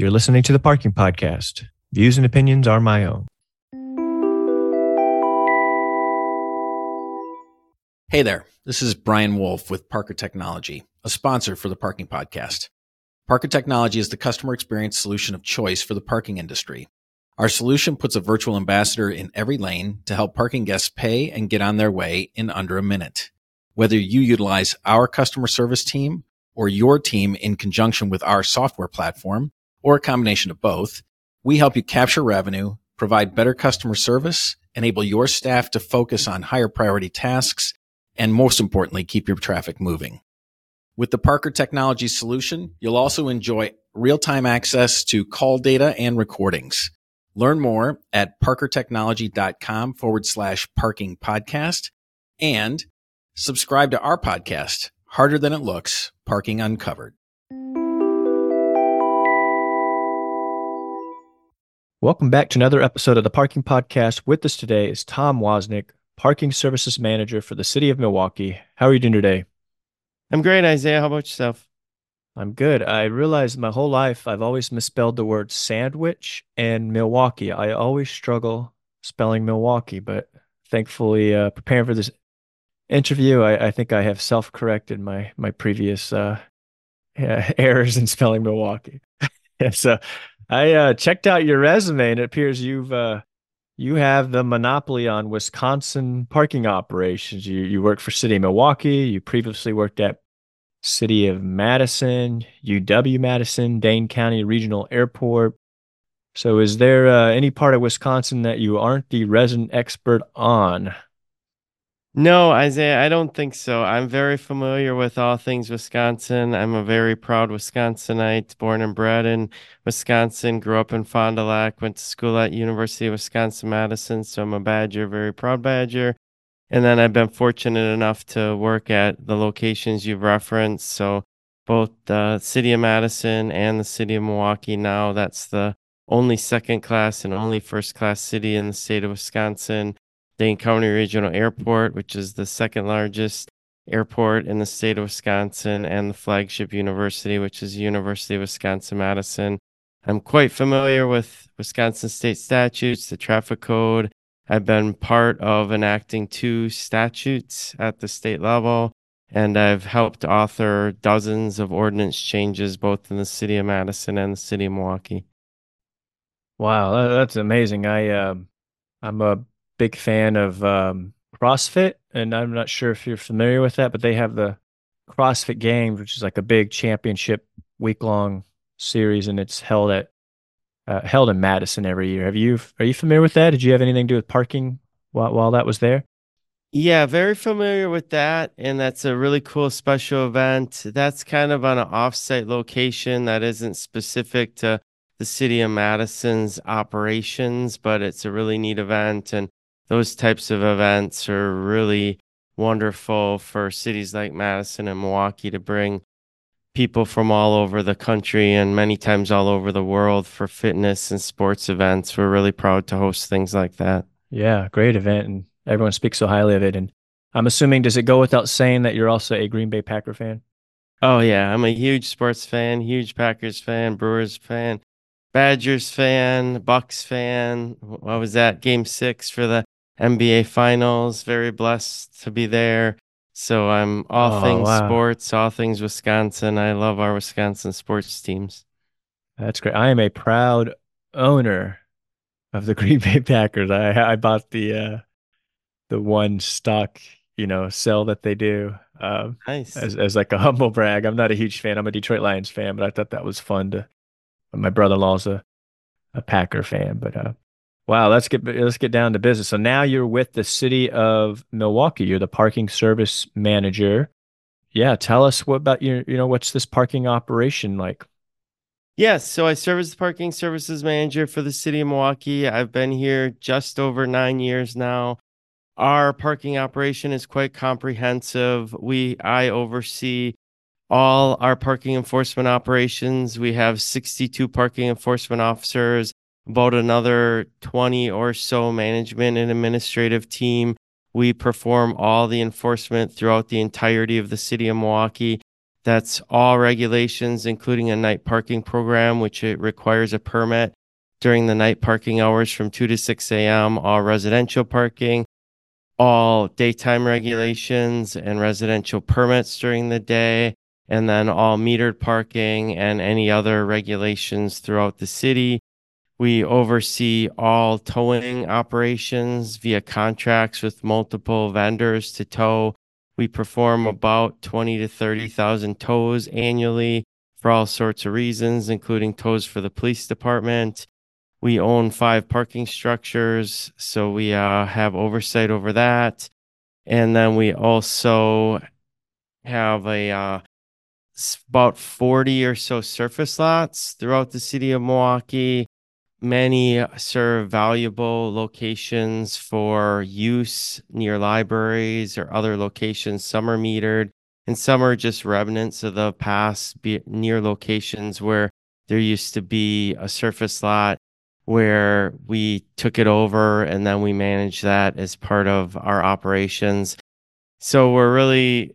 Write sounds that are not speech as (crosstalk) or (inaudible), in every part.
You're listening to the Parking Podcast. Views and opinions are my own. Hey there, this is Brian Wolf with Parker Technology, a sponsor for the Parking Podcast. Parker Technology is the customer experience solution of choice for the parking industry. Our solution puts a virtual ambassador in every lane to help parking guests pay and get on their way in under a minute. Whether you utilize our customer service team or your team in conjunction with our software platform, or a combination of both, we help you capture revenue, provide better customer service, enable your staff to focus on higher priority tasks, and most importantly, keep your traffic moving. With the Parker Technology solution, you'll also enjoy real-time access to call data and recordings. Learn more at parkertechnology.com forward slash parking podcast and subscribe to our podcast, Harder Than It Looks, Parking Uncovered. Welcome back to another episode of the Parking Podcast. With us today is Tom Woznick, Parking Services Manager for the City of Milwaukee. How are you doing today? I'm great, Isaiah. How about yourself? I'm good. I realized my whole life I've always misspelled the word sandwich and Milwaukee. I always struggle spelling Milwaukee, but thankfully, uh, preparing for this interview, I, I think I have self-corrected my my previous uh, (laughs) errors in spelling Milwaukee. (laughs) so I uh, checked out your resume, and it appears you've uh, you have the monopoly on Wisconsin parking operations. You you work for City of Milwaukee. You previously worked at City of Madison, UW Madison, Dane County Regional Airport. So, is there uh, any part of Wisconsin that you aren't the resident expert on? No, Isaiah, I don't think so. I'm very familiar with all things Wisconsin. I'm a very proud Wisconsinite, born and bred in Wisconsin, grew up in Fond du Lac, went to school at University of Wisconsin-Madison, so I'm a Badger, very proud Badger. And then I've been fortunate enough to work at the locations you've referenced. So both the city of Madison and the city of Milwaukee now, that's the only second class and only first class city in the state of Wisconsin. Dane County Regional Airport, which is the second largest airport in the state of Wisconsin, and the flagship university, which is University of Wisconsin Madison. I'm quite familiar with Wisconsin state statutes, the traffic code. I've been part of enacting two statutes at the state level, and I've helped author dozens of ordinance changes both in the city of Madison and the city of Milwaukee. Wow, that's amazing. I uh, I'm a big fan of um, CrossFit, and I'm not sure if you're familiar with that, but they have the CrossFit Games, which is like a big championship week long series, and it's held at uh, held in Madison every year. Have you are you familiar with that? Did you have anything to do with parking while while that was there? Yeah, very familiar with that, and that's a really cool special event. That's kind of on an offsite location that isn't specific to the city of Madison's operations, but it's a really neat event and those types of events are really wonderful for cities like Madison and Milwaukee to bring people from all over the country and many times all over the world for fitness and sports events. We're really proud to host things like that. Yeah, great event. And everyone speaks so highly of it. And I'm assuming, does it go without saying that you're also a Green Bay Packer fan? Oh, yeah. I'm a huge sports fan, huge Packers fan, Brewers fan, Badgers fan, Bucks fan. What was that? Game six for the NBA Finals. Very blessed to be there. So I'm all oh, things wow. sports, all things Wisconsin. I love our Wisconsin sports teams. That's great. I am a proud owner of the (laughs) Green Bay Packers. I I bought the uh the one stock, you know, sell that they do. Um, nice. As as like a humble brag. I'm not a huge fan. I'm a Detroit Lions fan, but I thought that was fun to. My brother-in-law's a a Packer fan, but uh, Wow, let's get let's get down to business. So now you're with the city of Milwaukee. You're the parking service manager. Yeah, tell us what about your you know what's this parking operation like? Yes, so I serve as the parking services manager for the city of Milwaukee. I've been here just over 9 years now. Our parking operation is quite comprehensive. We I oversee all our parking enforcement operations. We have 62 parking enforcement officers about another 20 or so management and administrative team. We perform all the enforcement throughout the entirety of the city of Milwaukee. That's all regulations, including a night parking program, which it requires a permit during the night parking hours from 2 to 6 a.m., all residential parking, all daytime regulations and residential permits during the day, and then all metered parking and any other regulations throughout the city. We oversee all towing operations via contracts with multiple vendors to tow we perform about 20 to 30,000 tows annually for all sorts of reasons, including tows for the police department. We own five parking structures, so we uh, have oversight over that. And then we also have a uh, about 40 or so surface lots throughout the city of Milwaukee. Many serve valuable locations for use near libraries or other locations. Some are metered, and some are just remnants of the past near locations where there used to be a surface lot where we took it over and then we manage that as part of our operations. So we're really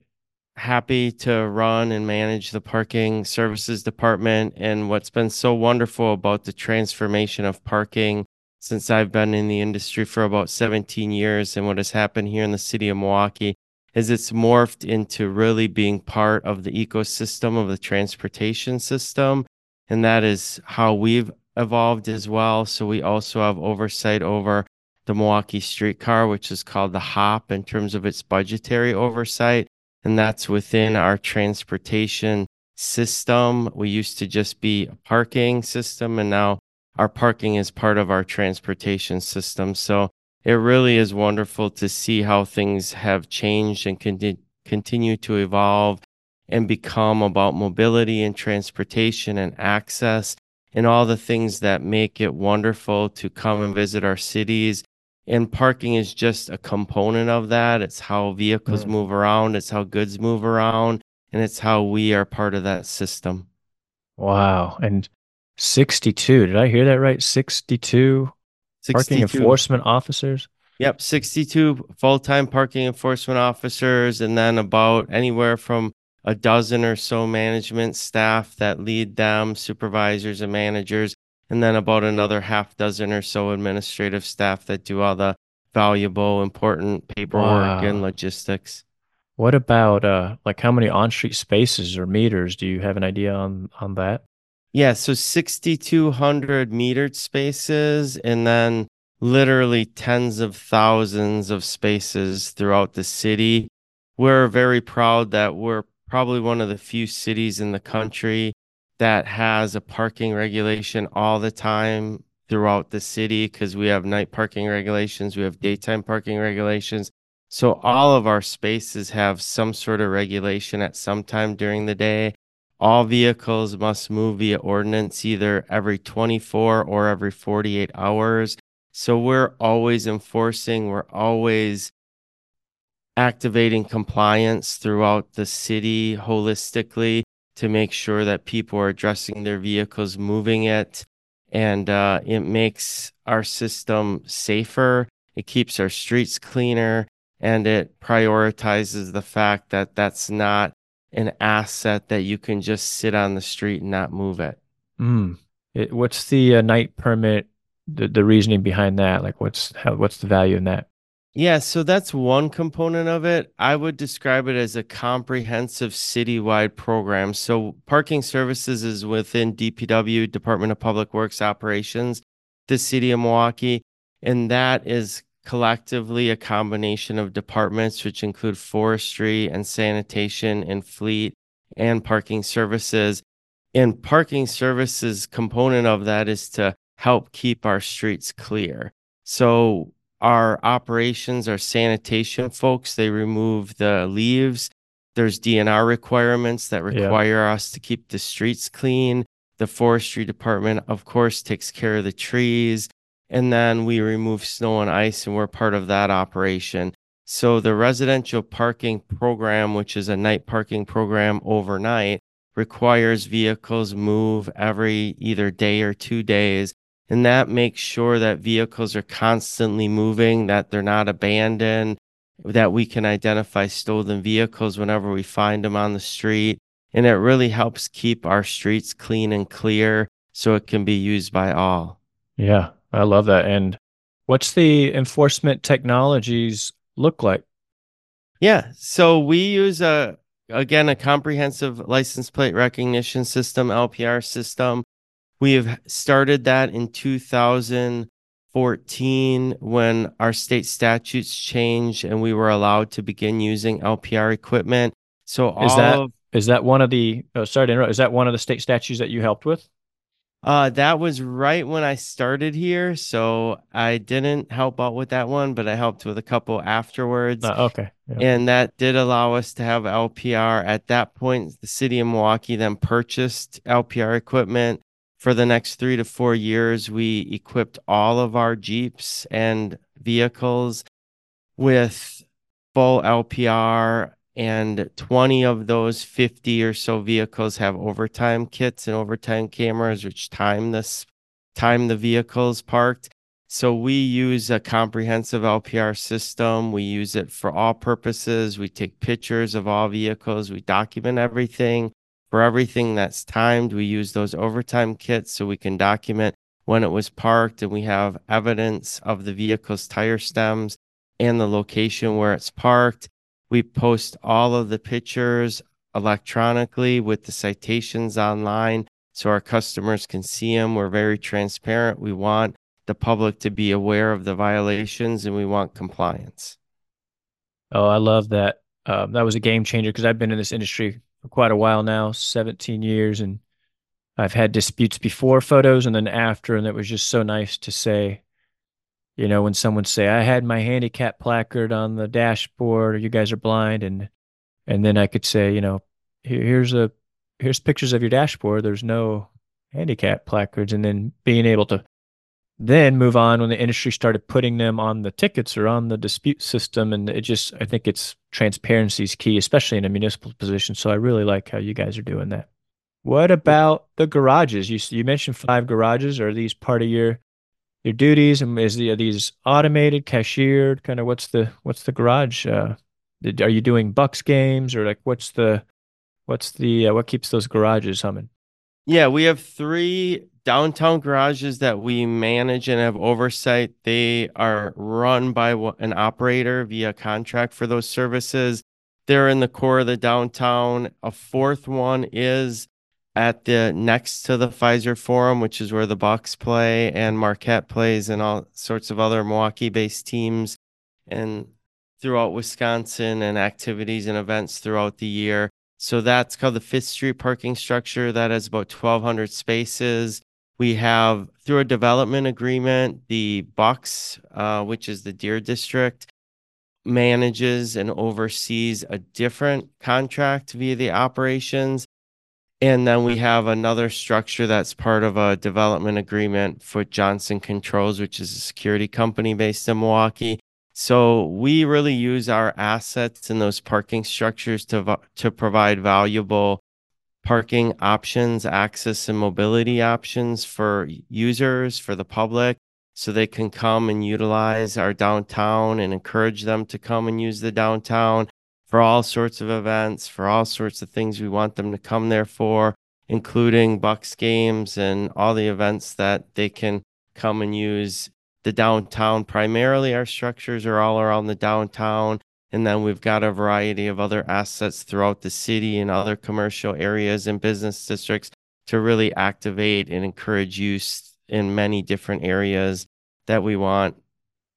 happy to run and manage the parking services department. And what's been so wonderful about the transformation of parking since I've been in the industry for about 17 years and what has happened here in the city of Milwaukee is it's morphed into really being part of the ecosystem of the transportation system. And that is how we've evolved as well. So we also have oversight over the Milwaukee streetcar, which is called the HOP in terms of its budgetary oversight and that's within our transportation system. We used to just be a parking system, and now our parking is part of our transportation system. So it really is wonderful to see how things have changed and con- continue to evolve and become about mobility and transportation and access and all the things that make it wonderful to come and visit our cities and parking is just a component of that. It's how vehicles mm. move around. It's how goods move around. And it's how we are part of that system. Wow. And 62 did i hear that right? 62, 62. parking enforcement officers? Yep 62 full-time parking enforcement officers and then about anywhere from a dozen or so management staff that lead them supervisors and managers and then about another half dozen or so administrative staff that do all the valuable, important paperwork wow. and logistics. What about uh like how many on-street spaces or meters do you have an idea on on that? Yeah, so 6200 metered spaces and then literally tens of thousands of spaces throughout the city. We're very proud that we're probably one of the few cities in the country that has a parking regulation all the time throughout the city because we have night parking regulations, we have daytime parking regulations. So all of our spaces have some sort of regulation at some time during the day. All vehicles must move via ordinance either every 24 or every 48 hours. So we're always enforcing, we're always activating compliance throughout the city holistically to make sure that people are addressing their vehicles, moving it, and uh, it makes our system safer. It keeps our streets cleaner, and it prioritizes the fact that that's not an asset that you can just sit on the street and not move it. Mm. it what's the uh, night permit? The, the reasoning behind that, like what's how, what's the value in that? Yeah, so that's one component of it. I would describe it as a comprehensive citywide program. So, parking services is within DPW, Department of Public Works Operations, the city of Milwaukee. And that is collectively a combination of departments, which include forestry and sanitation and fleet and parking services. And parking services component of that is to help keep our streets clear. So, our operations, our sanitation folks, they remove the leaves. There's DNR requirements that require yeah. us to keep the streets clean. The forestry department, of course, takes care of the trees. And then we remove snow and ice, and we're part of that operation. So the residential parking program, which is a night parking program overnight, requires vehicles move every either day or two days and that makes sure that vehicles are constantly moving, that they're not abandoned, that we can identify stolen vehicles whenever we find them on the street. and it really helps keep our streets clean and clear so it can be used by all. Yeah, I love that. And what's the enforcement technologies look like? Yeah, so we use a again a comprehensive license plate recognition system, LPR system. We have started that in 2014 when our state statutes changed and we were allowed to begin using LPR equipment. So Is all that of is that one of the oh, sorry to interrupt, is that one of the state statutes that you helped with? Uh, that was right when I started here, so I didn't help out with that one, but I helped with a couple afterwards. Uh, okay. Yeah. And that did allow us to have LPR. At that point, the city of Milwaukee then purchased LPR equipment. For the next three to four years, we equipped all of our Jeeps and vehicles with full LPR and 20 of those 50 or so vehicles have overtime kits and overtime cameras which time this time the vehicles parked. So we use a comprehensive lpr system. We use it for all purposes. We take pictures of all vehicles. We document everything for everything that's timed we use those overtime kits so we can document when it was parked and we have evidence of the vehicle's tire stems and the location where it's parked we post all of the pictures electronically with the citations online so our customers can see them. We're very transparent. We want the public to be aware of the violations and we want compliance. Oh, I love that. Um, that was a game changer because I've been in this industry for quite a while now, 17 years, and I've had disputes before photos and then after, and it was just so nice to say, you know, when someone say, I had my handicap placard on the dashboard or you guys are blind and and then I could say, you know, Here, here's a here's pictures of your dashboard. There's no handicap placards and then being able to then move on when the industry started putting them on the tickets or on the dispute system and it just I think it's transparency is key, especially in a municipal position. So I really like how you guys are doing that. What about the garages? You you mentioned five garages. Are these part of your your duties and is the, are these automated, cashiered? Kind of what's the what's the garage? Uh, are you doing Bucks games or like what's the what's the uh, what keeps those garages humming? Yeah, we have three downtown garages that we manage and have oversight. They are run by an operator via contract for those services. They're in the core of the downtown. A fourth one is at the next to the Fiserv Forum, which is where the Bucks play and Marquette plays and all sorts of other Milwaukee-based teams and throughout Wisconsin and activities and events throughout the year. So that's called the Fifth Street parking structure. That has about 1,200 spaces. We have through a development agreement, the Bucks, uh, which is the Deer District, manages and oversees a different contract via the operations and then we have another structure that's part of a development agreement for Johnson Controls, which is a security company based in Milwaukee. So we really use our assets in those parking structures to to provide valuable parking options, access and mobility options for users, for the public, so they can come and utilize our downtown and encourage them to come and use the downtown for all sorts of events, for all sorts of things we want them to come there for, including Bucks games and all the events that they can come and use the downtown. Primarily, our structures are all around the downtown. And then we've got a variety of other assets throughout the city and other commercial areas and business districts to really activate and encourage use in many different areas that we want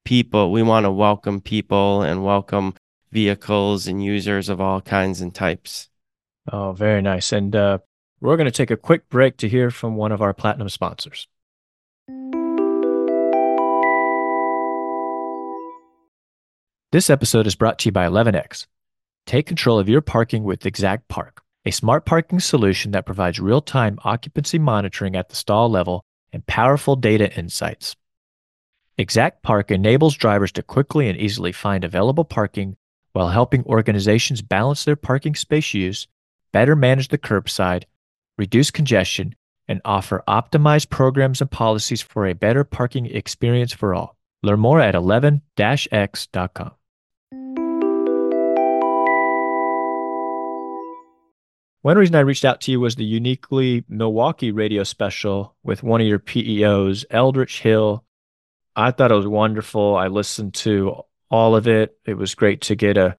people, we want to welcome people and welcome vehicles and users of all kinds and types. Oh, very nice. And uh, we're going to take a quick break to hear from one of our platinum sponsors. This episode is brought to you by Eleven-X. Take control of your parking with ExactPark, a smart parking solution that provides real time occupancy monitoring at the stall level and powerful data insights. ExactPark enables drivers to quickly and easily find available parking while helping organizations balance their parking space use, better manage the curbside, reduce congestion, and offer optimized programs and policies for a better parking experience for all. Learn more at eleven-x.com. one reason I reached out to you was the uniquely Milwaukee radio special with one of your PEOs, Eldritch Hill. I thought it was wonderful. I listened to all of it. It was great to get a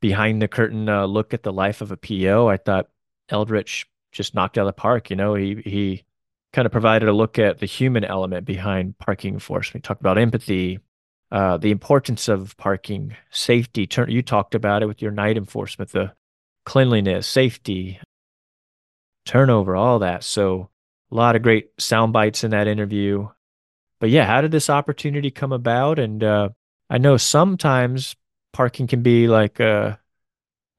behind the curtain uh, look at the life of a PEO. I thought Eldritch just knocked out of the park. You know, he he kind of provided a look at the human element behind parking enforcement. He talked about empathy, uh, the importance of parking, safety. Turn, you talked about it with your night enforcement, the cleanliness, safety, turnover, all that. So a lot of great sound bites in that interview. But yeah, how did this opportunity come about? And uh, I know sometimes parking can be like, uh,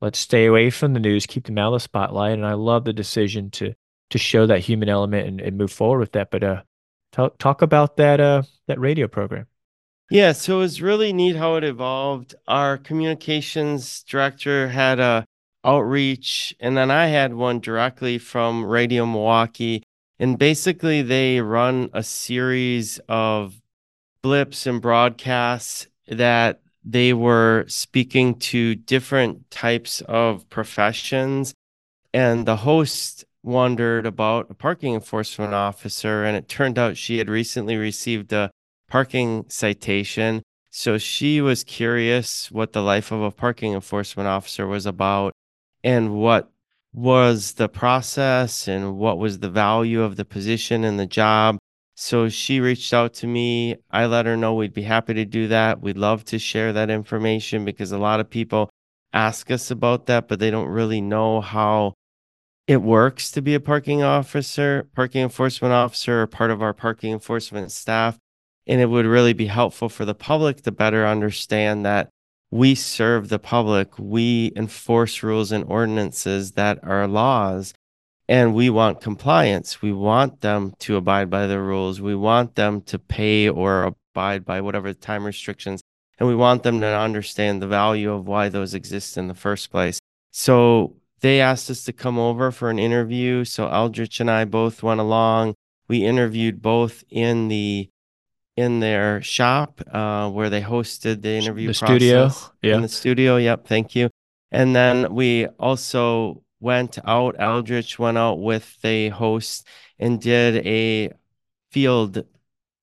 let's stay away from the news, keep them out of the spotlight. And I love the decision to to show that human element and, and move forward with that. But uh, talk talk about that uh that radio program. Yeah, so it was really neat how it evolved. Our communications director had a outreach, and then I had one directly from Radio Milwaukee. And basically, they run a series of blips and broadcasts that they were speaking to different types of professions. And the host wondered about a parking enforcement officer, and it turned out she had recently received a parking citation. So she was curious what the life of a parking enforcement officer was about and what was the process and what was the value of the position and the job. So she reached out to me. I let her know we'd be happy to do that. We'd love to share that information because a lot of people ask us about that, but they don't really know how it works to be a parking officer, parking enforcement officer, or part of our parking enforcement staff. And it would really be helpful for the public to better understand that we serve the public. We enforce rules and ordinances that are laws, and we want compliance. We want them to abide by the rules. We want them to pay or abide by whatever time restrictions, and we want them to understand the value of why those exist in the first place. So they asked us to come over for an interview. So Eldritch and I both went along. We interviewed both in the in their shop uh, where they hosted the interview the studio. Yeah. In the studio. Yep. Thank you. And then we also went out, Eldritch went out with the host and did a field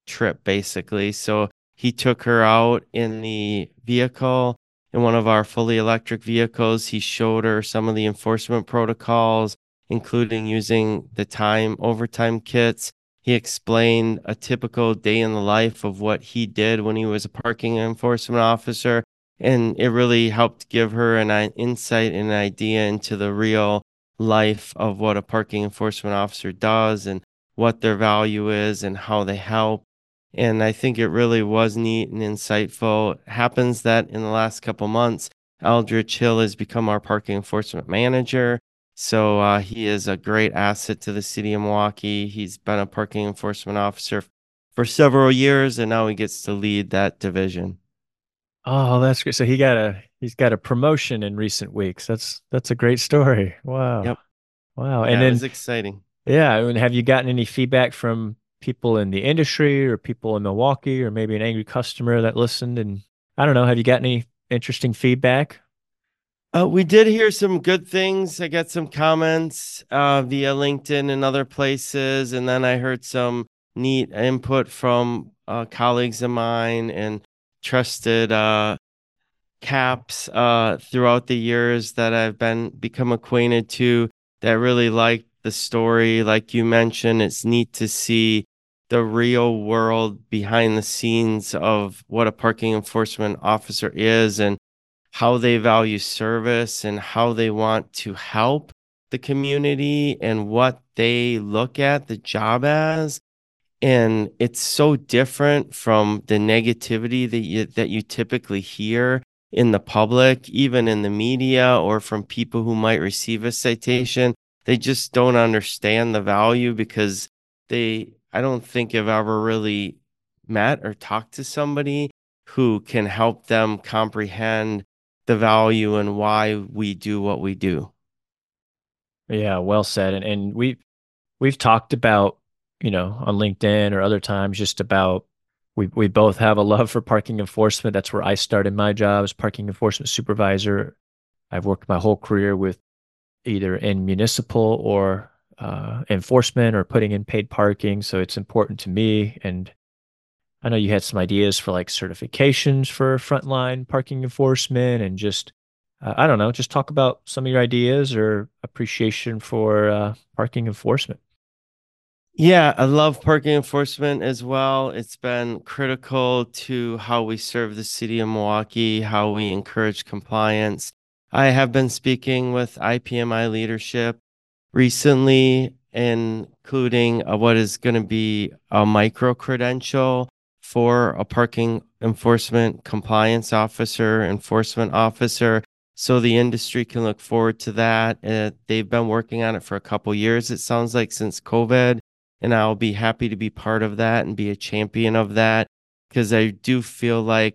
trip basically. So he took her out in the vehicle, in one of our fully electric vehicles. He showed her some of the enforcement protocols, including using the time overtime kits he explained a typical day in the life of what he did when he was a parking enforcement officer. And it really helped give her an uh, insight and an idea into the real life of what a parking enforcement officer does and what their value is and how they help. And I think it really was neat and insightful. It happens that in the last couple months, Aldrich Hill has become our parking enforcement manager. So uh, he is a great asset to the city of Milwaukee. He's been a parking enforcement officer for several years, and now he gets to lead that division. Oh, that's great. So he got a he's got a promotion in recent weeks. That's that's a great story. Wow. Yep. Wow. And then it's exciting. Yeah. And have you gotten any feedback from people in the industry or people in Milwaukee or maybe an angry customer that listened? And I don't know, have you got any interesting feedback? Uh, we did hear some good things. I got some comments uh, via LinkedIn and other places, and then I heard some neat input from uh, colleagues of mine and trusted uh, CAPPs uh, throughout the years that I've been become acquainted to that really liked the story. Like you mentioned, it's neat to see the real world behind the scenes of what a parking enforcement officer is and how they value service and how they want to help the community and what they look at the job as. And it's so different from the negativity that you that you typically hear in the public even in the media or from people who might receive a citation. They just don't understand the value because they I don't think have ever really met or talked to somebody who can help them comprehend the value and why we do what we do. Yeah, well said. And and we we've talked about, you know, on LinkedIn or other times just about we we both have a love for parking enforcement. That's where I started my job as parking enforcement supervisor. I've worked my whole career with either in municipal or uh, enforcement or putting in paid parking. So it's important to me. And I know you had some ideas for like certifications for frontline parking enforcement and just, uh, I don't know, just talk about some of your ideas or appreciation for uh, parking enforcement. Yeah, I love parking enforcement as well. It's been critical to how we serve the city of Milwaukee, how we encourage compliance. I have been speaking with IPMI leadership recently, including what is going to be a micro credential for a parking enforcement compliance officer, enforcement officer. So the industry can look forward to that. Uh, they've been working on it for a couple years, it sounds like, since COVID. And I'll be happy to be part of that and be a champion of that because I do feel like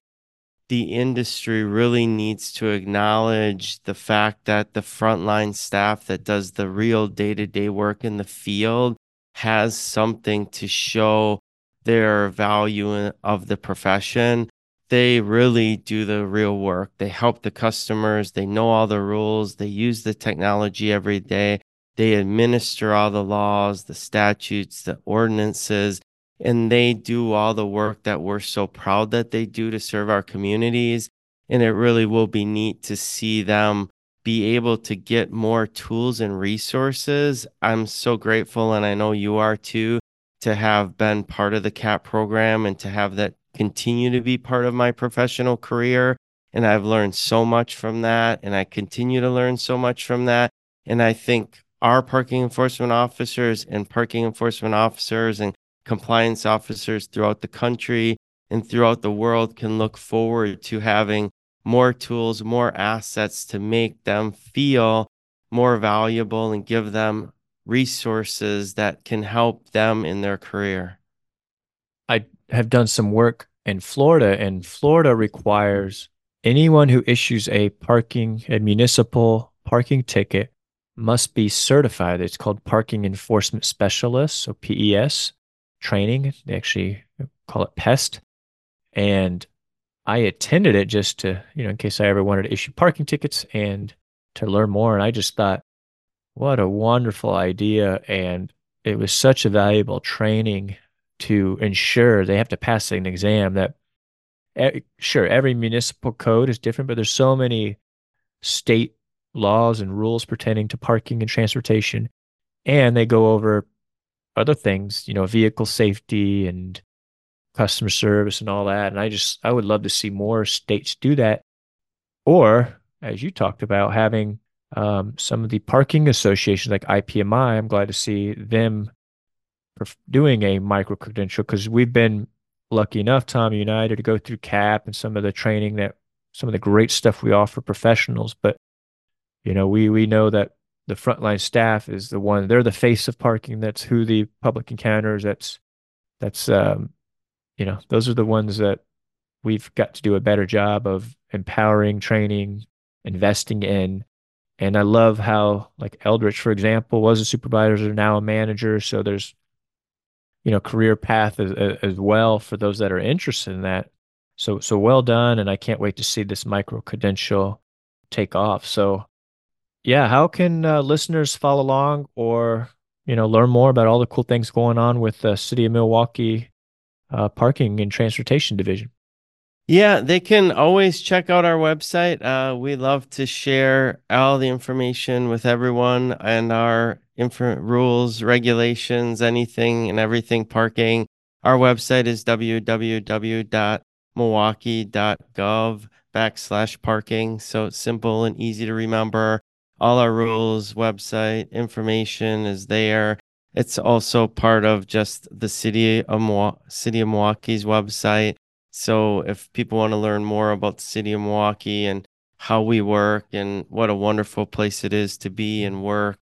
the industry really needs to acknowledge the fact that the frontline staff that does the real day to day work in the field has something to show their value of the profession. They really do the real work. They help the customers. They know all the rules. They use the technology every day. They administer all the laws, the statutes, the ordinances and they do all the work that we're so proud that they do to serve our communities. And it really will be neat to see them be able to get more tools and resources. I'm so grateful, and I know you are too, to have been part of the CAPP program and to have that continue to be part of my professional career. And I've learned so much from that, and I continue to learn so much from that. And I think our parking enforcement officers and parking enforcement officers and compliance officers throughout the country and throughout the world can look forward to having more tools, more assets to make them feel more valuable and give them resources that can help them in their career. I have done some work in Florida, and Florida requires anyone who issues a parking, a municipal parking ticket must be certified. It's called Parking Enforcement Specialist, so PES training. They actually call it PEST. And I attended it just to, you know, in case I ever wanted to issue parking tickets and to learn more. And I just thought, what a wonderful idea. And it was such a valuable training to ensure they have to pass an exam that, sure, every municipal code is different, but there's so many state laws and rules pertaining to parking and transportation. And they go over other things, you know, vehicle safety and customer service and all that. And I just, I would love to see more states do that. Or, as you talked about, having um, some of the parking associations like IPMI, I'm glad to see them doing a micro credential because we've been lucky enough, Tommy United, to go through CAPP and some of the training that some of the great stuff we offer professionals. But, you know, we, we know that the frontline staff is the one they're the face of parking that's who the public encounters that's that's um you know those are the ones that we've got to do a better job of empowering training investing in and i love how like eldritch for example was a supervisor now a manager. So there's you know career path as, as well for those that are interested in that. So so well done. And i can't wait to see this micro credential take off. So yeah, how can uh, listeners follow along or you know learn more about all the cool things going on with the City of Milwaukee uh, Parking and Transportation Division? Yeah, they can always check out our website. Uh, we love to share all the information with everyone and our inf- rules, regulations, anything and everything parking. Our website is www.milwaukee.gov backslash parking. So it's simple and easy to remember all our rules, website information is there. It's also part of just the city of city of Milwaukee's website. So if people want to learn more about the city of Milwaukee and how we work and what a wonderful place it is to be and work,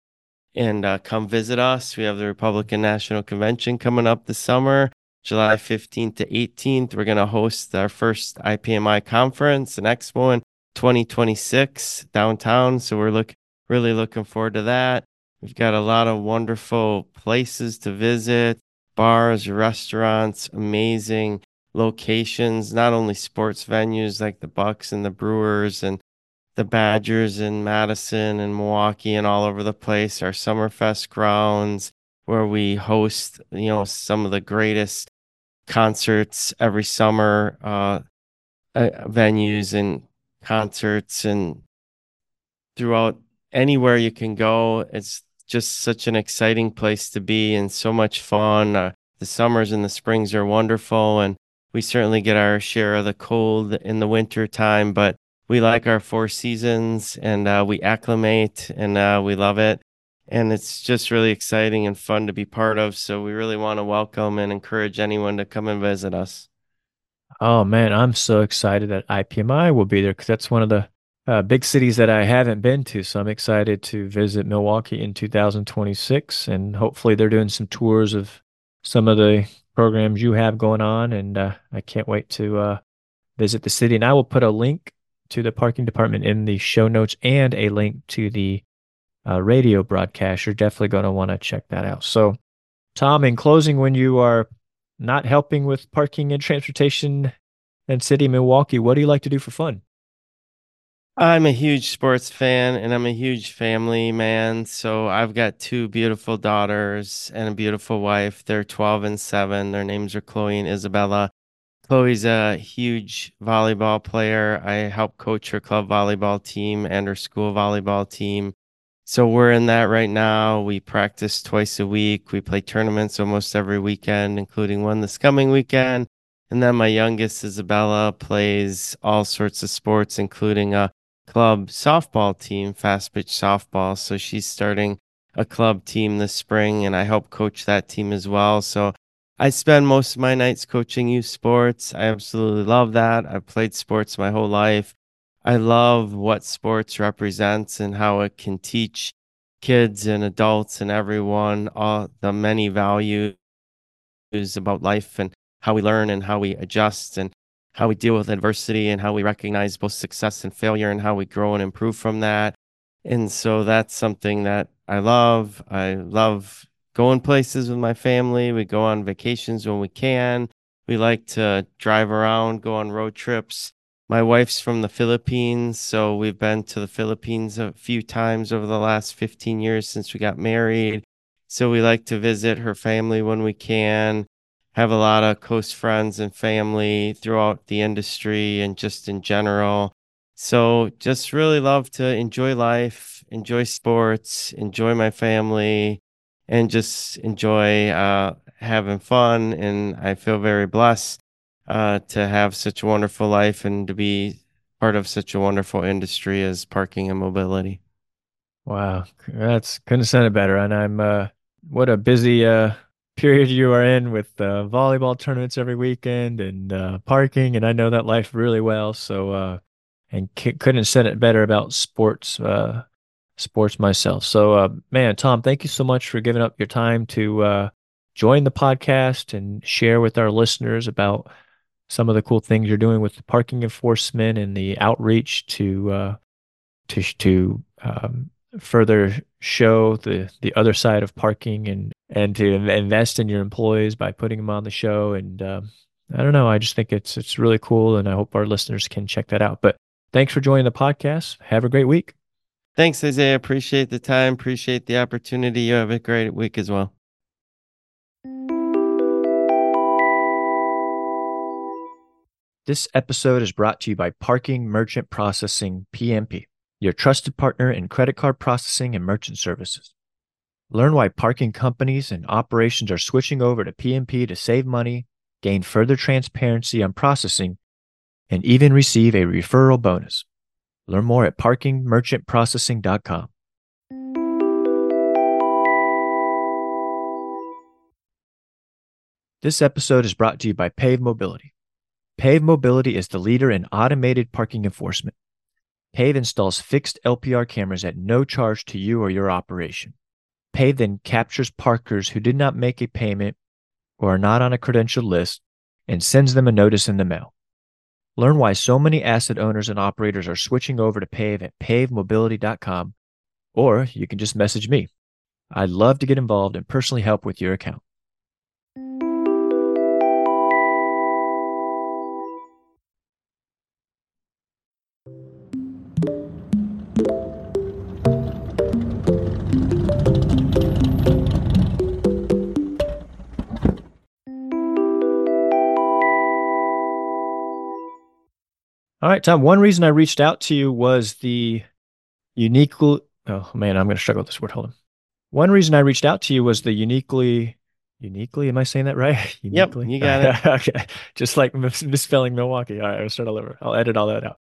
and uh, come visit us. We have the Republican National Convention coming up this summer, July 15th to 18th. We're going to host our first IPMI conference and expo in 2026 downtown. So we're looking really looking forward to that. We've got a lot of wonderful places to visit, bars, restaurants, amazing locations, not only sports venues like the Bucks and the Brewers and the Badgers in Madison and Milwaukee and all over the place, our Summerfest grounds, where we host, you know, some of the greatest concerts every summer, uh, uh, venues and concerts and throughout anywhere you can go. It's just such an exciting place to be and so much fun. Uh, the summers and the springs are wonderful, and we certainly get our share of the cold in the winter time, but we like our four seasons and uh, we acclimate and uh, we love it. And it's just really exciting and fun to be part of. So we really want to welcome and encourage anyone to come and visit us. Oh man, I'm so excited that IPMI will be there because that's one of the uh, big cities that I haven't been to. So I'm excited to visit Milwaukee in 2026, and hopefully they're doing some tours of some of the programs you have going on. And uh, I can't wait to uh, visit the city. And I will put a link to the parking department in the show notes and a link to the uh, radio broadcast. You're definitely going to want to check that out. So, Tom, in closing, when you are not helping with parking and transportation and city Milwaukee, what do you like to do for fun? I'm a huge sports fan and I'm a huge family man. So I've got two beautiful daughters and a beautiful wife. They're 12 and 7. Their names are Chloe and Isabella. Chloe's a huge volleyball player. I help coach her club volleyball team and her school volleyball team. So we're in that right now. We practice twice a week. We play tournaments almost every weekend, including one this coming weekend. And then my youngest, Isabella, plays all sorts of sports, including a club softball team, fast pitch softball. So she's starting a club team this spring, and I help coach that team as well. So I spend most of my nights coaching youth sports. I absolutely love that. I've played sports my whole life. I love what sports represents and how it can teach kids and adults and everyone all the many values about life and how we learn and how we adjust and how we deal with adversity and how we recognize both success and failure and how we grow and improve from that. And so that's something that I love. I love going places with my family. We go on vacations when we can. We like to drive around, go on road trips. My wife's from the Philippines, so we've been to the Philippines a few times over the last 15 years since we got married. So we like to visit her family when we can have a lot of close friends and family throughout the industry and just in general. So just really love to enjoy life, enjoy sports, enjoy my family, and just enjoy uh, having fun. And I feel very blessed uh, to have such a wonderful life and to be part of such a wonderful industry as parking and mobility. Wow, that's couldn't have said it better. And I'm uh, what a busy uh, period you are in with uh, volleyball tournaments every weekend and uh, parking, and I know that life really well. So, uh, and c- couldn't said it better about sports, uh, sports myself. So, uh, man, Tom, thank you so much for giving up your time to uh, join the podcast and share with our listeners about some of the cool things you're doing with the parking enforcement and the outreach to to to um, further show the the other side of parking and and to invest in your employees by putting them on the show. And um, I don't know. I just think it's it's really cool and I hope our listeners can check that out. But thanks for joining the podcast. Have a great week. Thanks Isaiah appreciate the time. Appreciate the opportunity. You have a great week as well. This episode is brought to you by Parking Merchant Processing PMP your trusted partner in credit card processing and merchant services. Learn why parking companies and operations are switching over to PMP to save money, gain further transparency on processing, and even receive a referral bonus. Learn more at parkingmerchantprocessing.com. This episode is brought to you by Pave Mobility. Pave Mobility is the leader in automated parking enforcement. Pave installs fixed LPR cameras at no charge to you or your operation. Pave then captures parkers who did not make a payment or are not on a credential list and sends them a notice in the mail. Learn why so many asset owners and operators are switching over to Pave at pavemobility.com, or you can just message me. I'd love to get involved and personally help with your account. All right, Tom. One reason I reached out to you was the uniquely. Oh man, I'm going to struggle with this word. Hold on. One reason I reached out to you was the uniquely. Uniquely, am I saying that right? (laughs) Uniquely? Yep, you got (laughs) it. okay, just like misspelling Milwaukee. All right, I'll start all over. I'll edit all that out.